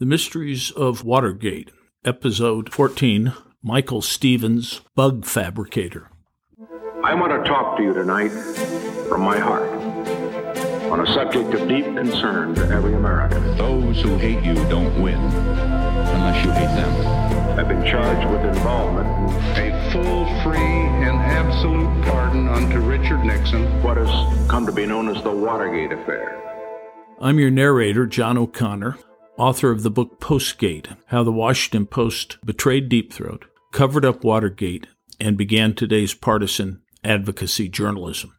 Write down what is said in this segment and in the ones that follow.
The Mysteries of Watergate, Episode 14 Michael Stevens, Bug Fabricator. I want to talk to you tonight from my heart on a subject of deep concern to every American. Those who hate you don't win unless you hate them. I've been charged with involvement in A full, free, and absolute pardon unto Richard Nixon. what has come to be known as the Watergate affair. I'm your narrator, John O'Connor, author of the book Postgate How the Washington Post Betrayed Deep Throat, Covered Up Watergate, and began today's partisan advocacy journalism.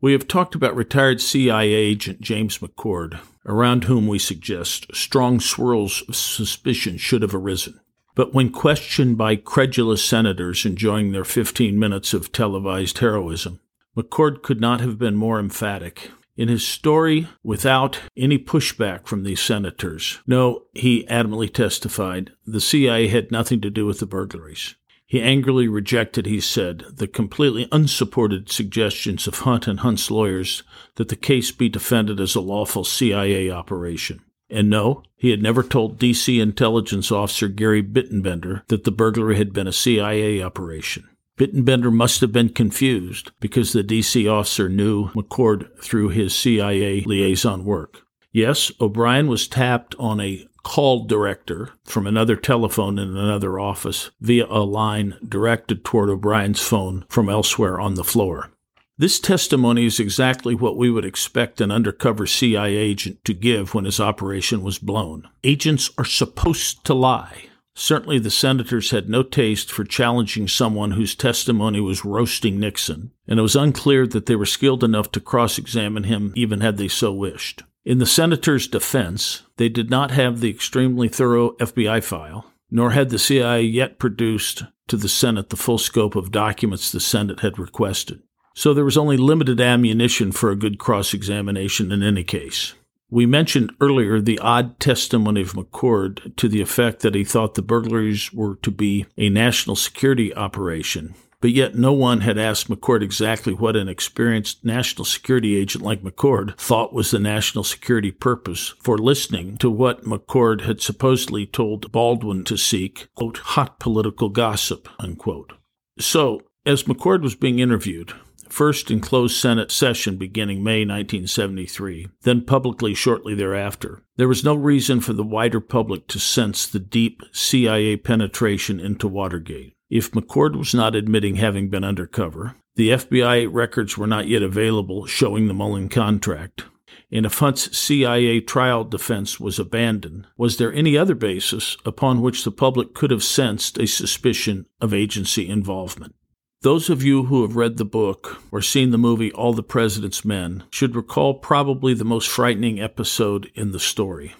We have talked about retired CIA agent James McCord, around whom we suggest strong swirls of suspicion should have arisen. But when questioned by credulous senators enjoying their 15 minutes of televised heroism, McCord could not have been more emphatic. In his story, without any pushback from these senators, no, he adamantly testified, the CIA had nothing to do with the burglaries. He angrily rejected, he said, the completely unsupported suggestions of Hunt and Hunt's lawyers that the case be defended as a lawful CIA operation. And no, he had never told DC intelligence officer Gary Bittenbender that the burglary had been a CIA operation. Bittenbender must have been confused because the DC officer knew McCord through his CIA liaison work. Yes, O'Brien was tapped on a call director from another telephone in another office via a line directed toward O'Brien's phone from elsewhere on the floor. This testimony is exactly what we would expect an undercover CIA agent to give when his operation was blown. Agents are supposed to lie. Certainly, the senators had no taste for challenging someone whose testimony was roasting Nixon, and it was unclear that they were skilled enough to cross examine him even had they so wished. In the senators' defense, they did not have the extremely thorough FBI file, nor had the CIA yet produced to the Senate the full scope of documents the Senate had requested. So there was only limited ammunition for a good cross examination in any case. We mentioned earlier the odd testimony of McCord to the effect that he thought the burglaries were to be a national security operation, but yet no one had asked McCord exactly what an experienced national security agent like McCord thought was the national security purpose for listening to what McCord had supposedly told Baldwin to seek, quote, hot political gossip, unquote. So, as McCord was being interviewed, first in closed Senate session beginning May 1973, then publicly shortly thereafter. There was no reason for the wider public to sense the deep CIA penetration into Watergate. If McCord was not admitting having been undercover, the FBI records were not yet available showing the Mullen contract, and if Hunt's CIA trial defense was abandoned, was there any other basis upon which the public could have sensed a suspicion of agency involvement? Those of you who have read the book or seen the movie All the President's Men should recall probably the most frightening episode in the story.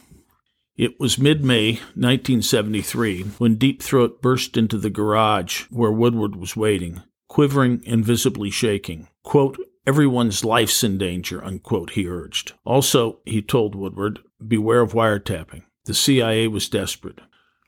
It was mid May 1973 when Deep Throat burst into the garage where Woodward was waiting, quivering and visibly shaking. Quote, Everyone's life's in danger, unquote, he urged. Also, he told Woodward, beware of wiretapping. The CIA was desperate.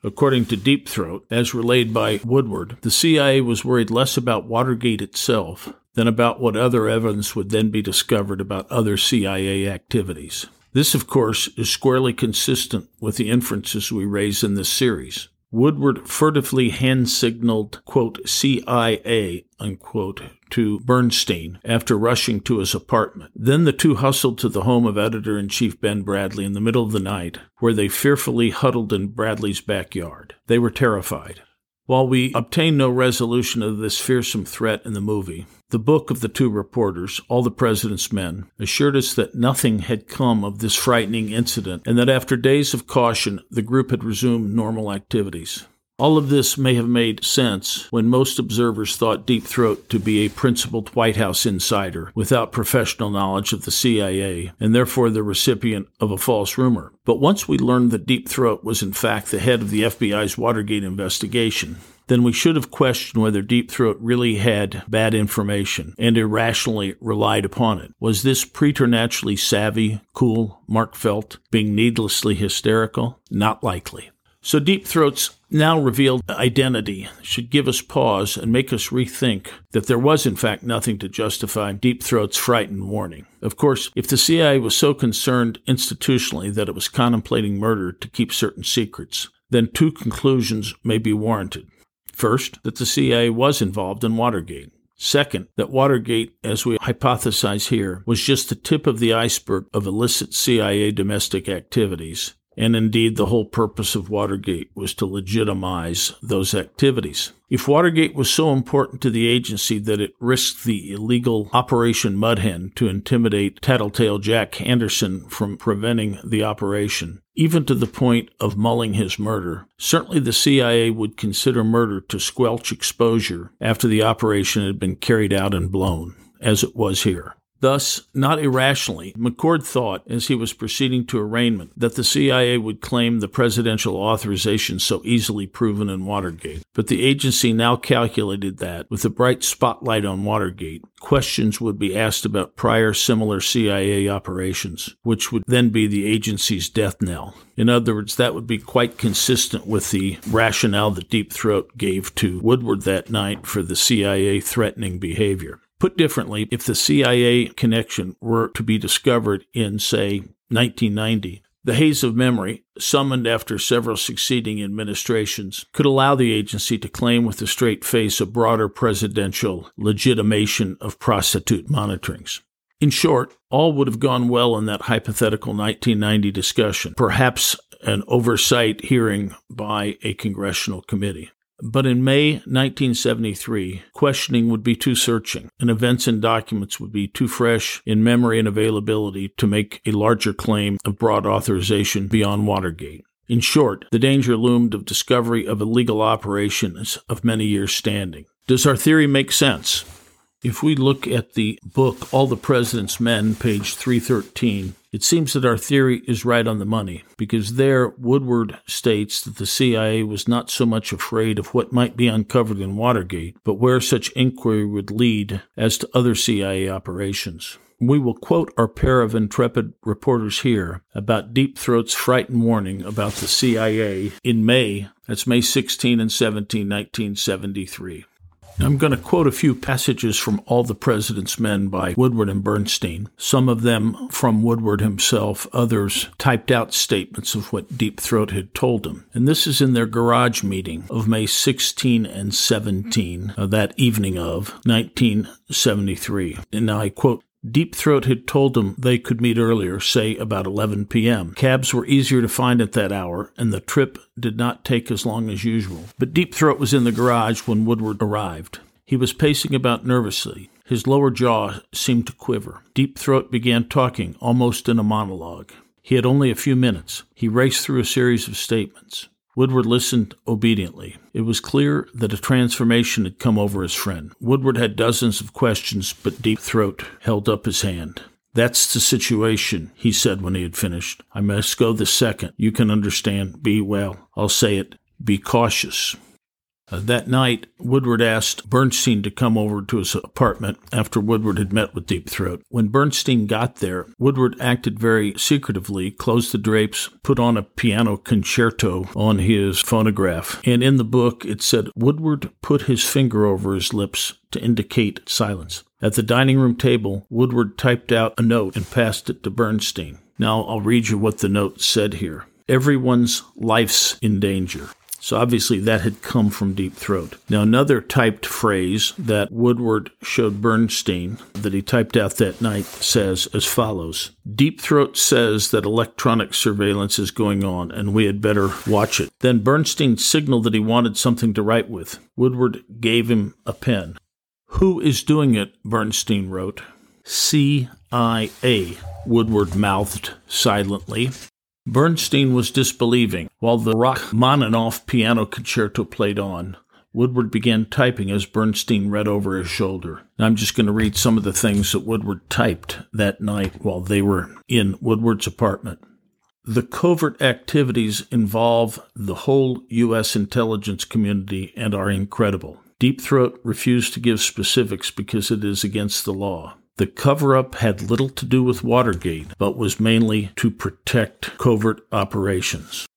According to Deep Throat, as relayed by Woodward, the CIA was worried less about Watergate itself than about what other evidence would then be discovered about other CIA activities. This, of course, is squarely consistent with the inferences we raise in this series. Woodward furtively hand signaled, quote, CIA, unquote, to Bernstein after rushing to his apartment. Then the two hustled to the home of editor in chief Ben Bradlee in the middle of the night, where they fearfully huddled in Bradlee's backyard. They were terrified. While we obtain no resolution of this fearsome threat in the movie, the book of the two reporters, All the President's Men, assured us that nothing had come of this frightening incident and that after days of caution, the group had resumed normal activities. All of this may have made sense when most observers thought Deep Throat to be a principled White House insider without professional knowledge of the CIA and therefore the recipient of a false rumor. But once we learned that Deep Throat was in fact the head of the FBI's Watergate investigation, then we should have questioned whether Deep Throat really had bad information and irrationally relied upon it. Was this preternaturally savvy, cool Mark Felt being needlessly hysterical? Not likely. So Deep Throat's now revealed identity should give us pause and make us rethink that there was in fact nothing to justify Deep Throat's frightened warning. Of course, if the CIA was so concerned institutionally that it was contemplating murder to keep certain secrets, then two conclusions may be warranted. First, that the CIA was involved in Watergate. Second, that Watergate, as we hypothesize here, was just the tip of the iceberg of illicit CIA domestic activities. And indeed, the whole purpose of Watergate was to legitimize those activities. If Watergate was so important to the agency that it risked the illegal Operation Mudhen to intimidate Tattletale Jack Anderson from preventing the operation, even to the point of mulling his murder, certainly the CIA would consider murder to squelch exposure after the operation had been carried out and blown, as it was here. Thus, not irrationally, McCord thought, as he was proceeding to arraignment, that the CIA would claim the presidential authorization so easily proven in Watergate. But the agency now calculated that, with a bright spotlight on Watergate, questions would be asked about prior similar CIA operations, which would then be the agency's death knell. In other words, that would be quite consistent with the rationale that Deep Throat gave to Woodward that night for the CIA threatening behavior. Put differently, if the CIA connection were to be discovered in, say, 1990, the haze of memory, summoned after several succeeding administrations, could allow the agency to claim with a straight face a broader presidential legitimation of prostitute monitorings. In short, all would have gone well in that hypothetical 1990 discussion, perhaps an oversight hearing by a congressional committee. But in May 1973, questioning would be too searching, and events and documents would be too fresh in memory and availability to make a larger claim of broad authorization beyond Watergate. In short, the danger loomed of discovery of illegal operations of many years' standing. Does our theory make sense? If we look at the book All the President's Men, page 313, it seems that our theory is right on the money, because there Woodward states that the CIA was not so much afraid of what might be uncovered in Watergate, but where such inquiry would lead as to other CIA operations. We will quote our pair of intrepid reporters here about Deep Throat's frightened warning about the CIA in May, that's May 16 and 17, 1973. I'm going to quote a few passages from All the President's Men by Woodward and Bernstein, some of them from Woodward himself, others typed out statements of what Deep Throat had told him. And this is in their garage meeting of May 16 and 17, uh, that evening of 1973. And now I quote, Deep Throat had told them they could meet earlier, say about 11 p.m. Cabs were easier to find at that hour, and the trip did not take as long as usual. But Deep Throat was in the garage when Woodward arrived. He was pacing about nervously. His lower jaw seemed to quiver. Deep Throat began talking, almost in a monologue. He had only a few minutes. He raced through a series of statements. Woodward listened obediently. It was clear that a transformation had come over his friend. Woodward had dozens of questions, but Deep Throat held up his hand. That's the situation, he said when he had finished. I must go the second. You can understand. Be well. I'll say it. Be cautious. Uh, that night, Woodward asked Bernstein to come over to his apartment after Woodward had met with Deep Throat. When Bernstein got there, Woodward acted very secretively, closed the drapes, put on a piano concerto on his phonograph. And in the book, it said Woodward put his finger over his lips to indicate silence. At the dining room table, Woodward typed out a note and passed it to Bernstein. Now I'll read you what the note said here. Everyone's life's in danger. So obviously that had come from Deep Throat. Now, another typed phrase that Woodward showed Bernstein that he typed out that night says as follows Deep Throat says that electronic surveillance is going on and we had better watch it. Then Bernstein signaled that he wanted something to write with. Woodward gave him a pen. Who is doing it? Bernstein wrote. CIA, Woodward mouthed silently. Bernstein was disbelieving. While the Rachmaninoff piano concerto played on, Woodward began typing as Bernstein read over his shoulder. I'm just going to read some of the things that Woodward typed that night while they were in Woodward's apartment. The covert activities involve the whole U.S. intelligence community and are incredible. Deep Throat refused to give specifics because it is against the law. The cover up had little to do with Watergate, but was mainly to protect covert operations.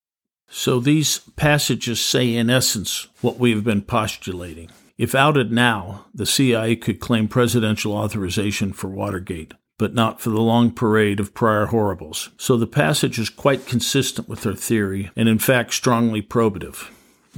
So these passages say, in essence, what we have been postulating. If outed now, the CIA could claim presidential authorization for Watergate, but not for the long parade of prior horribles. So the passage is quite consistent with their theory, and in fact strongly probative.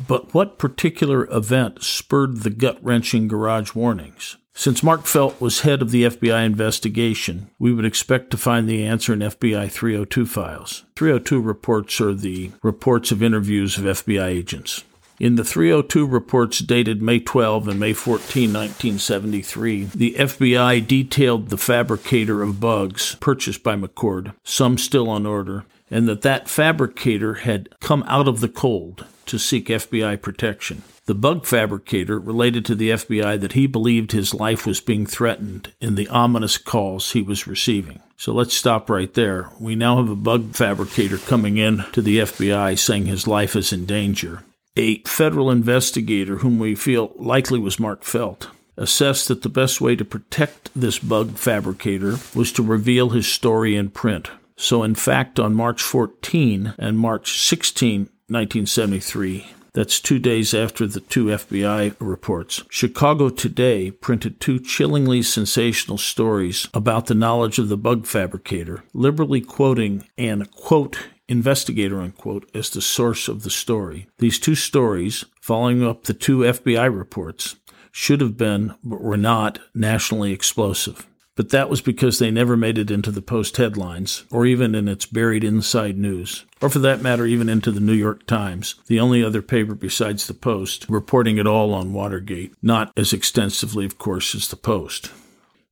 But what particular event spurred the gut wrenching garage warnings? Since Mark Felt was head of the FBI investigation, we would expect to find the answer in FBI 302 files. 302 reports are the reports of interviews of FBI agents. In the 302 reports dated May 12 and May 14, 1973, the FBI detailed the fabricator of bugs purchased by McCord, some still on order, and that that fabricator had come out of the cold to seek FBI protection. The bug fabricator related to the FBI that he believed his life was being threatened in the ominous calls he was receiving. So let's stop right there. We now have a bug fabricator coming in to the FBI saying his life is in danger a federal investigator, whom we feel likely was Mark Felt, assessed that the best way to protect this bug fabricator was to reveal his story in print. So, in fact, on March 14 and March 16, 1973, that's two days after the two FBI reports. Chicago Today printed two chillingly sensational stories about the knowledge of the bug fabricator, liberally quoting an, quote, investigator, unquote, as the source of the story. These two stories, following up the two FBI reports, should have been, but were not, nationally explosive. But that was because they never made it into the Post headlines, or even in its buried inside news, or for that matter, even into the New York Times, the only other paper besides the Post reporting it all on Watergate, not as extensively, of course, as the Post.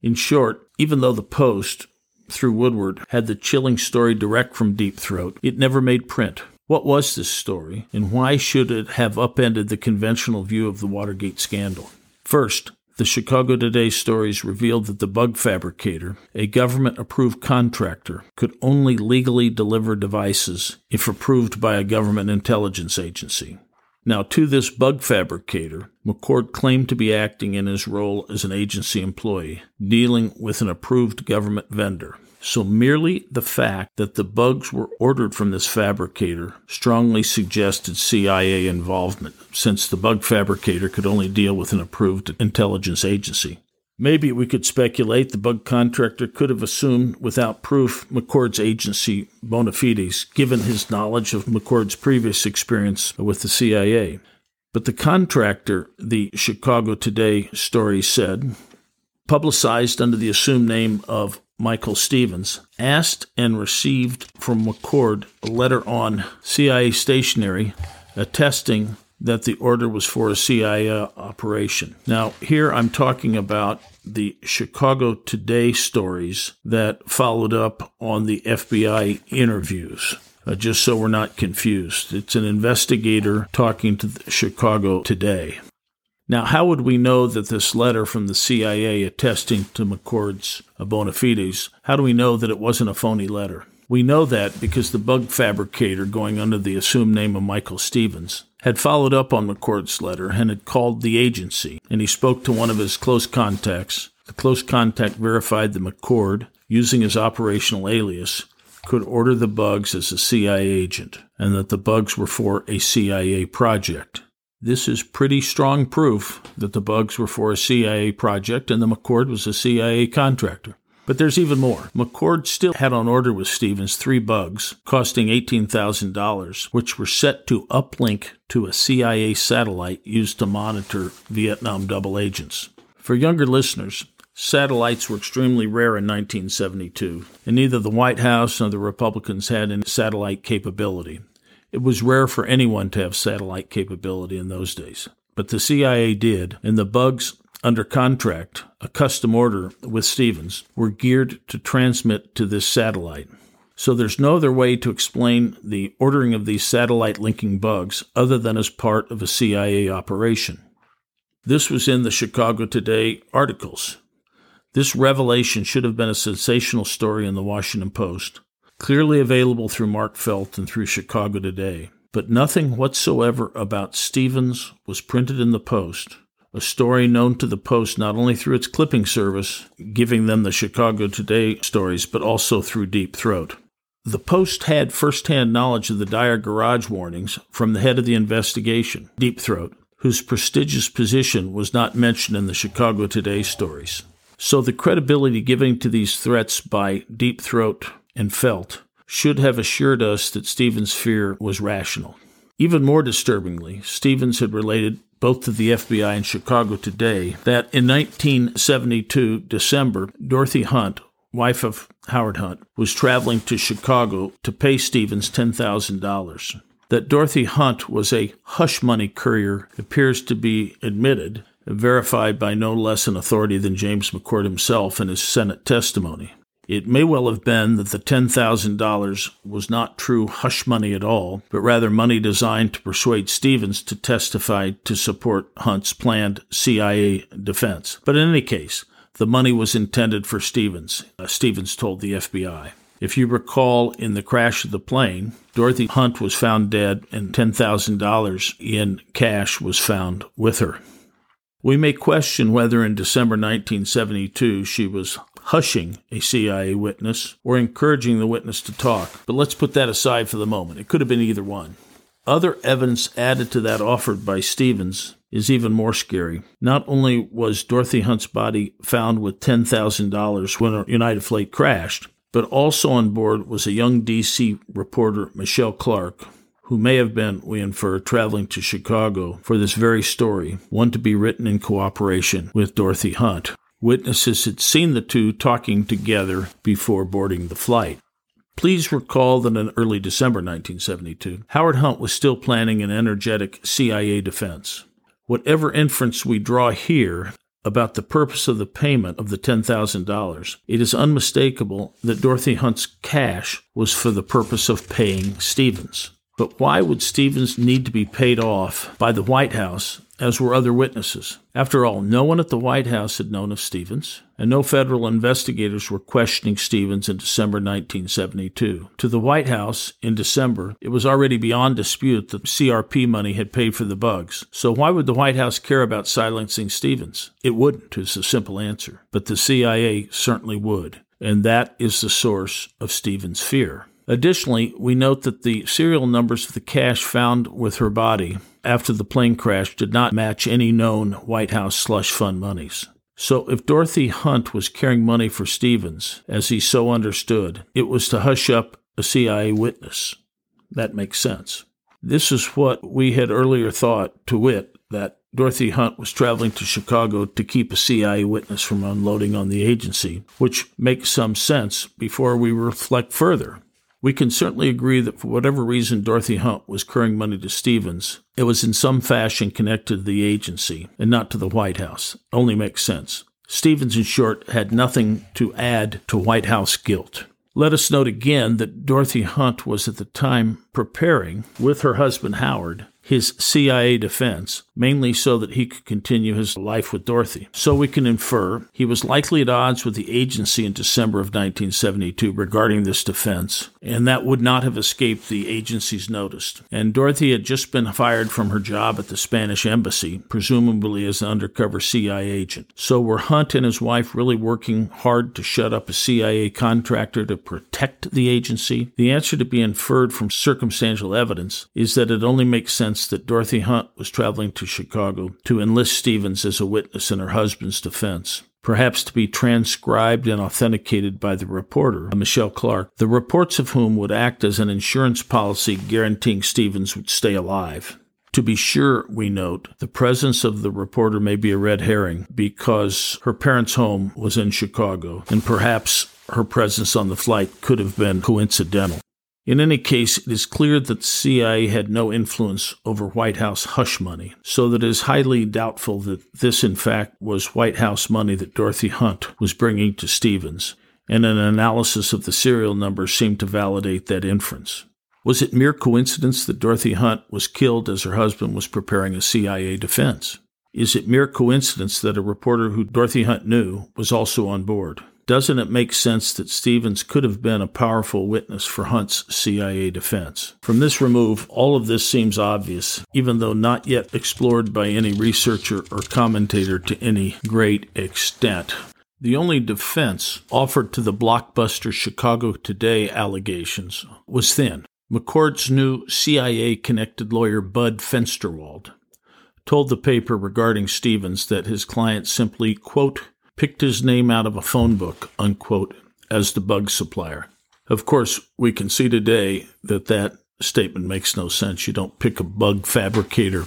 In short, even though the Post through Woodward had the chilling story direct from Deep Throat. It never made print. What was this story, and why should it have upended the conventional view of the Watergate scandal? First, the Chicago Today stories revealed that the bug fabricator, a government approved contractor, could only legally deliver devices if approved by a government intelligence agency. Now, to this bug fabricator, McCord claimed to be acting in his role as an agency employee, dealing with an approved government vendor. So, merely the fact that the bugs were ordered from this fabricator strongly suggested CIA involvement, since the bug fabricator could only deal with an approved intelligence agency. Maybe we could speculate the bug contractor could have assumed without proof McCord's agency bona fides, given his knowledge of McCord's previous experience with the CIA. But the contractor, the Chicago Today story said, publicized under the assumed name of Michael Stevens, asked and received from McCord a letter on CIA stationery attesting that the order was for a CIA operation. Now, here I'm talking about the Chicago Today stories that followed up on the FBI interviews. Uh, just so we're not confused. It's an investigator talking to Chicago Today. Now, how would we know that this letter from the CIA attesting to McCord's bona fides, how do we know that it wasn't a phony letter? We know that because the bug fabricator, going under the assumed name of Michael Stevens, had followed up on McCord's letter and had called the agency, and he spoke to one of his close contacts. The close contact verified that McCord, using his operational alias, could order the bugs as a CIA agent, and that the bugs were for a CIA project. This is pretty strong proof that the bugs were for a CIA project and the McCord was a CIA contractor. But there's even more. McCord still had on order with Stevens three bugs, costing $18,000, which were set to uplink to a CIA satellite used to monitor Vietnam double agents. For younger listeners, satellites were extremely rare in 1972, and neither the White House nor the Republicans had any satellite capability. It was rare for anyone to have satellite capability in those days. But the CIA did, and the bugs under contract, a custom order with Stevens, were geared to transmit to this satellite. So there's no other way to explain the ordering of these satellite linking bugs other than as part of a CIA operation. This was in the Chicago Today articles. This revelation should have been a sensational story in the Washington Post, clearly available through Mark Felt and through Chicago Today. But nothing whatsoever about Stevens was printed in the Post a story known to the Post not only through its clipping service, giving them the Chicago Today stories, but also through Deep Throat. The Post had firsthand knowledge of the dire garage warnings from the head of the investigation, Deep Throat, whose prestigious position was not mentioned in the Chicago Today stories. So the credibility given to these threats by Deep Throat and Felt should have assured us that Stevens' fear was rational. Even more disturbingly, Stevens had related both to the FBI and Chicago Today that in 1972 December, Dorothy Hunt wife of Howard Hunt, was traveling to Chicago to pay Stevens $10,000. That Dorothy Hunt was a hush money courier appears to be admitted, verified by no less an authority than James McCord himself in his Senate testimony. It may well have been that the $10,000 was not true hush money at all, but rather money designed to persuade Stevens to testify to support Hunt's planned CIA defense. But in any case, the money was intended for Stevens, uh, Stevens told the FBI. If you recall, in the crash of the plane, Dorothy Hunt was found dead and $10,000 in cash was found with her. We may question whether in December 1972 she was hushing a CIA witness or encouraging the witness to talk, but let's put that aside for the moment. It could have been either one. Other evidence added to that offered by Stevens is even more scary. Not only was Dorothy Hunt's body found with $10,000 when a United Flight crashed, but also on board was a young D.C. reporter, Michelle Clark, who may have been, we infer, traveling to Chicago for this very story, one to be written in cooperation with Dorothy Hunt. Witnesses had seen the two talking together before boarding the flight. Please recall that in early December 1972, Howard Hunt was still planning an energetic CIA defense. Whatever inference we draw here about the purpose of the payment of the $10,000, it is unmistakable that Dorothy Hunt's cash was for the purpose of paying Stevens. But why would Stevens need to be paid off by the White House as were other witnesses. After all, no one at the White House had known of Stevens, and no federal investigators were questioning Stevens in December 1972. To the White House, in December, it was already beyond dispute that CRP money had paid for the bugs. So why would the White House care about silencing Stevens? It wouldn't, is the simple answer. But the CIA certainly would. And that is the source of Stevens' fear. Additionally, we note that the serial numbers of the cash found with her body after the plane crash did not match any known White House slush fund monies. So if Dorothy Hunt was carrying money for Stevens, as he so understood, it was to hush up a CIA witness. That makes sense. This is what we had earlier thought, to wit, that Dorothy Hunt was traveling to Chicago to keep a CIA witness from unloading on the agency, which makes some sense before we reflect further. We can certainly agree that for whatever reason Dorothy Hunt was carrying money to Stevens, it was in some fashion connected to the agency and not to the White House. Only makes sense. Stevens, in short, had nothing to add to White House guilt. Let us note again that Dorothy Hunt was at the time preparing, with her husband Howard, his CIA defense, mainly so that he could continue his life with Dorothy. So we can infer he was likely at odds with the agency in December of 1972 regarding this defense, and that would not have escaped the agency's notice. And Dorothy had just been fired from her job at the Spanish embassy, presumably as an undercover CIA agent. So were Hunt and his wife really working hard to shut up a CIA contractor to protect the agency? The answer to be inferred from circumstantial evidence is that it only makes sense that Dorothy Hunt was traveling to Chicago to enlist Stevens as a witness in her husband's defense perhaps to be transcribed and authenticated by the reporter, Michelle Clark, the reports of whom would act as an insurance policy guaranteeing Stevens would stay alive. To be sure, we note, the presence of the reporter may be a red herring because her parents' home was in Chicago, and perhaps her presence on the flight could have been coincidental. In any case, it is clear that the CIA had no influence over White House hush money, so that it is highly doubtful that this, in fact, was White House money that Dorothy Hunt was bringing to Stevens, and an analysis of the serial numbers seemed to validate that inference. Was it mere coincidence that Dorothy Hunt was killed as her husband was preparing a CIA defense? Is it mere coincidence that a reporter who Dorothy Hunt knew was also on board? Doesn't it make sense that Stevens could have been a powerful witness for Hunt's CIA defense? From this remove, all of this seems obvious, even though not yet explored by any researcher or commentator to any great extent. The only defense offered to the blockbuster Chicago Today allegations was thin. McCord's new CIA connected lawyer, Bud Fensterwald, told the paper regarding Stevens that his client simply, quote, picked his name out of a phone book, unquote, as the bug supplier. Of course, we can see today that that statement makes no sense. You don't pick a bug fabricator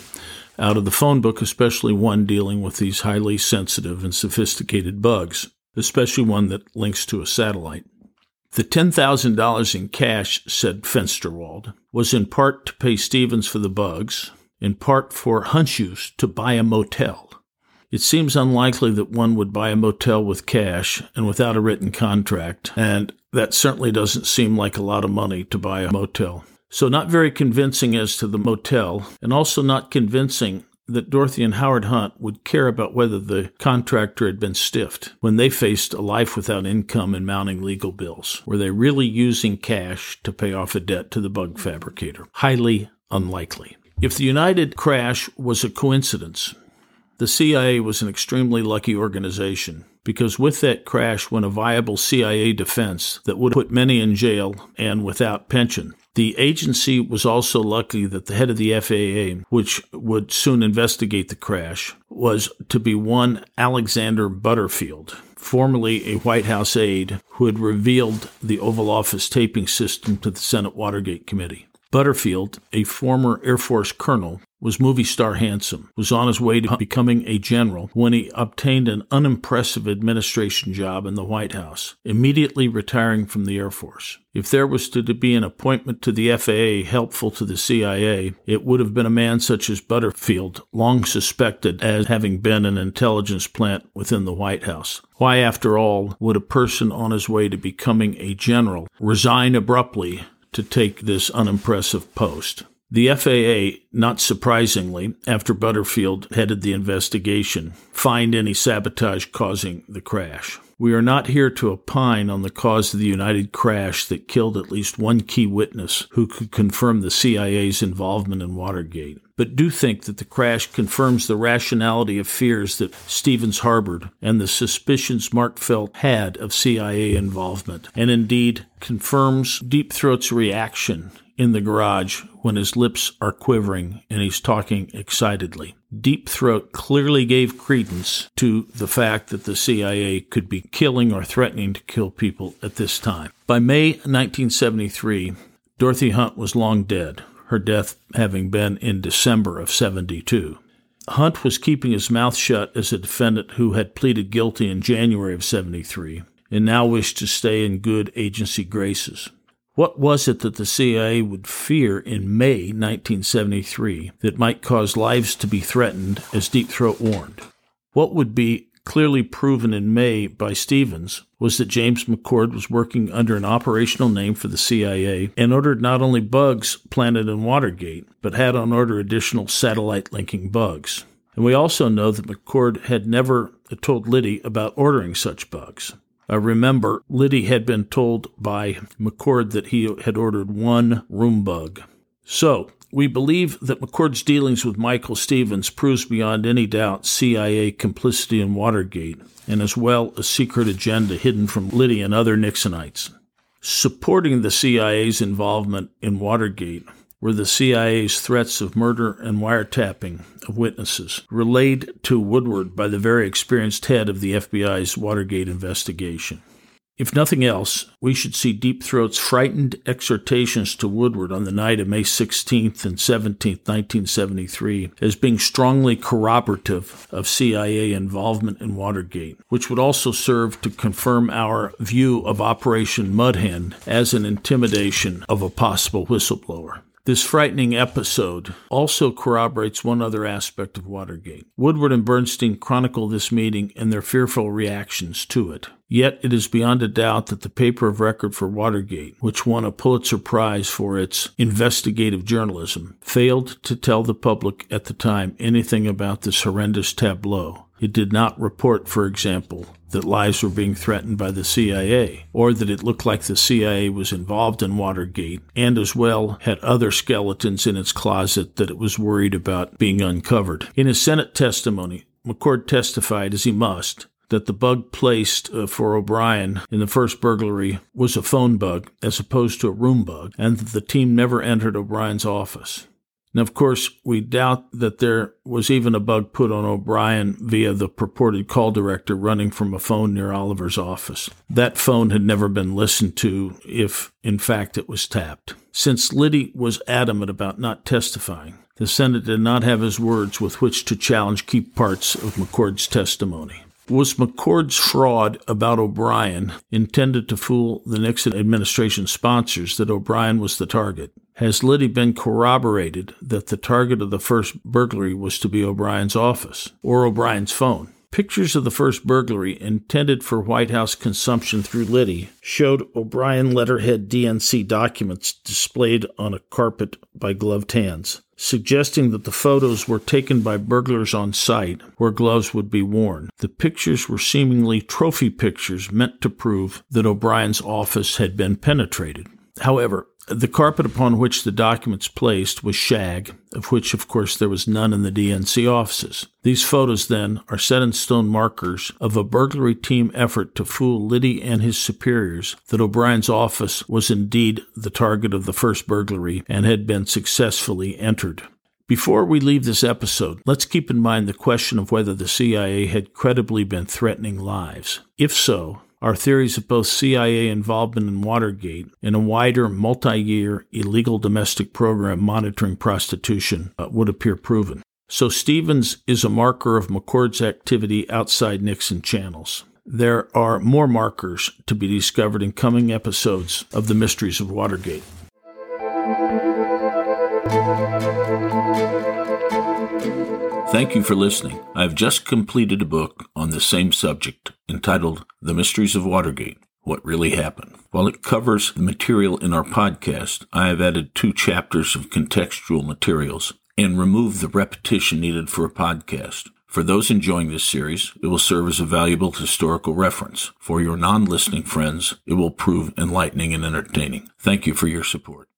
out of the phone book, especially one dealing with these highly sensitive and sophisticated bugs, especially one that links to a satellite. The $10,000 in cash, said Fensterwald, was in part to pay Stevens for the bugs, in part for Hunchus to buy a motel. It seems unlikely that one would buy a motel with cash and without a written contract, and that certainly doesn't seem like a lot of money to buy a motel. So, not very convincing as to the motel, and also not convincing that Dorothy and Howard Hunt would care about whether the contractor had been stiffed when they faced a life without income and mounting legal bills. Were they really using cash to pay off a debt to the bug fabricator? Highly unlikely. If the United crash was a coincidence, the CIA was an extremely lucky organization because with that crash went a viable CIA defense that would put many in jail and without pension. The agency was also lucky that the head of the FAA, which would soon investigate the crash, was to be one Alexander Butterfield, formerly a White House aide who had revealed the Oval Office taping system to the Senate Watergate Committee. Butterfield, a former Air Force colonel, was movie star handsome, was on his way to becoming a general when he obtained an unimpressive administration job in the White House, immediately retiring from the Air Force. If there was to be an appointment to the FAA helpful to the CIA, it would have been a man such as Butterfield, long suspected as having been an intelligence plant within the White House. Why, after all, would a person on his way to becoming a general resign abruptly to take this unimpressive post? The FAA, not surprisingly, after Butterfield headed the investigation, fined any sabotage causing the crash. We are not here to opine on the cause of the United crash that killed at least one key witness who could confirm the CIA's involvement in Watergate, but do think that the crash confirms the rationality of fears that Stevens harbored and the suspicions Mark Felt had of CIA involvement, and indeed confirms Deep Throat's reaction in the garage when his lips are quivering and he's talking excitedly. Deep Throat clearly gave credence to the fact that the CIA could be killing or threatening to kill people at this time. By May 1973, Dorothy Hunt was long dead, her death having been in December of 72. Hunt was keeping his mouth shut as a defendant who had pleaded guilty in January of 73 and now wished to stay in good agency graces. What was it that the CIA would fear in May 1973 that might cause lives to be threatened, as Deep Throat warned? What would be clearly proven in May by Stevens was that James McCord was working under an operational name for the CIA and ordered not only bugs planted in Watergate, but had on order additional satellite linking bugs. And we also know that McCord had never told Liddy about ordering such bugs. Uh, remember, Liddy had been told by McCord that he had ordered one room bug. So, we believe that McCord's dealings with Michael Stevens proves beyond any doubt CIA complicity in Watergate, and as well a secret agenda hidden from Liddy and other Nixonites. Supporting the CIA's involvement in Watergate were the CIA's threats of murder and wiretapping of witnesses, relayed to Woodward by the very experienced head of the FBI's Watergate investigation. If nothing else, we should see Deep Throat's frightened exhortations to Woodward on the night of May 16th and 17th, 1973, as being strongly corroborative of CIA involvement in Watergate, which would also serve to confirm our view of Operation Mudhen as an intimidation of a possible whistleblower. This frightening episode also corroborates one other aspect of Watergate. Woodward and Bernstein chronicle this meeting and their fearful reactions to it. Yet it is beyond a doubt that the paper of record for Watergate, which won a Pulitzer Prize for its investigative journalism, failed to tell the public at the time anything about this horrendous tableau. It did not report, for example, that lives were being threatened by the CIA, or that it looked like the CIA was involved in Watergate, and as well had other skeletons in its closet that it was worried about being uncovered. In his Senate testimony, McCord testified, as he must, that the bug placed uh, for O'Brien in the first burglary was a phone bug as opposed to a room bug, and that the team never entered O'Brien's office. Now, of course, we doubt that there was even a bug put on O'Brien via the purported call director running from a phone near Oliver's office. That phone had never been listened to if, in fact, it was tapped. Since Liddy was adamant about not testifying, the Senate did not have his words with which to challenge key parts of McCord's testimony. Was McCord's fraud about O'Brien intended to fool the Nixon administration sponsors that O'Brien was the target? Has Liddy been corroborated that the target of the first burglary was to be O'Brien's office or O'Brien's phone? Pictures of the first burglary, intended for White House consumption through Liddy, showed O'Brien letterhead DNC documents displayed on a carpet by gloved hands, suggesting that the photos were taken by burglars on site where gloves would be worn. The pictures were seemingly trophy pictures meant to prove that O'Brien's office had been penetrated. However, the carpet upon which the documents placed was shag, of which, of course, there was none in the DNC offices. These photos, then, are set in stone markers of a burglary team effort to fool Liddy and his superiors that O'Brien's office was indeed the target of the first burglary and had been successfully entered. Before we leave this episode, let's keep in mind the question of whether the CIA had credibly been threatening lives. If so, our theories of both CIA involvement in Watergate and a wider multi year illegal domestic program monitoring prostitution uh, would appear proven. So Stevens is a marker of McCord's activity outside Nixon channels. There are more markers to be discovered in coming episodes of The Mysteries of Watergate. Thank you for listening. I have just completed a book on the same subject entitled The Mysteries of Watergate What Really Happened. While it covers the material in our podcast, I have added two chapters of contextual materials and removed the repetition needed for a podcast. For those enjoying this series, it will serve as a valuable historical reference. For your non listening friends, it will prove enlightening and entertaining. Thank you for your support.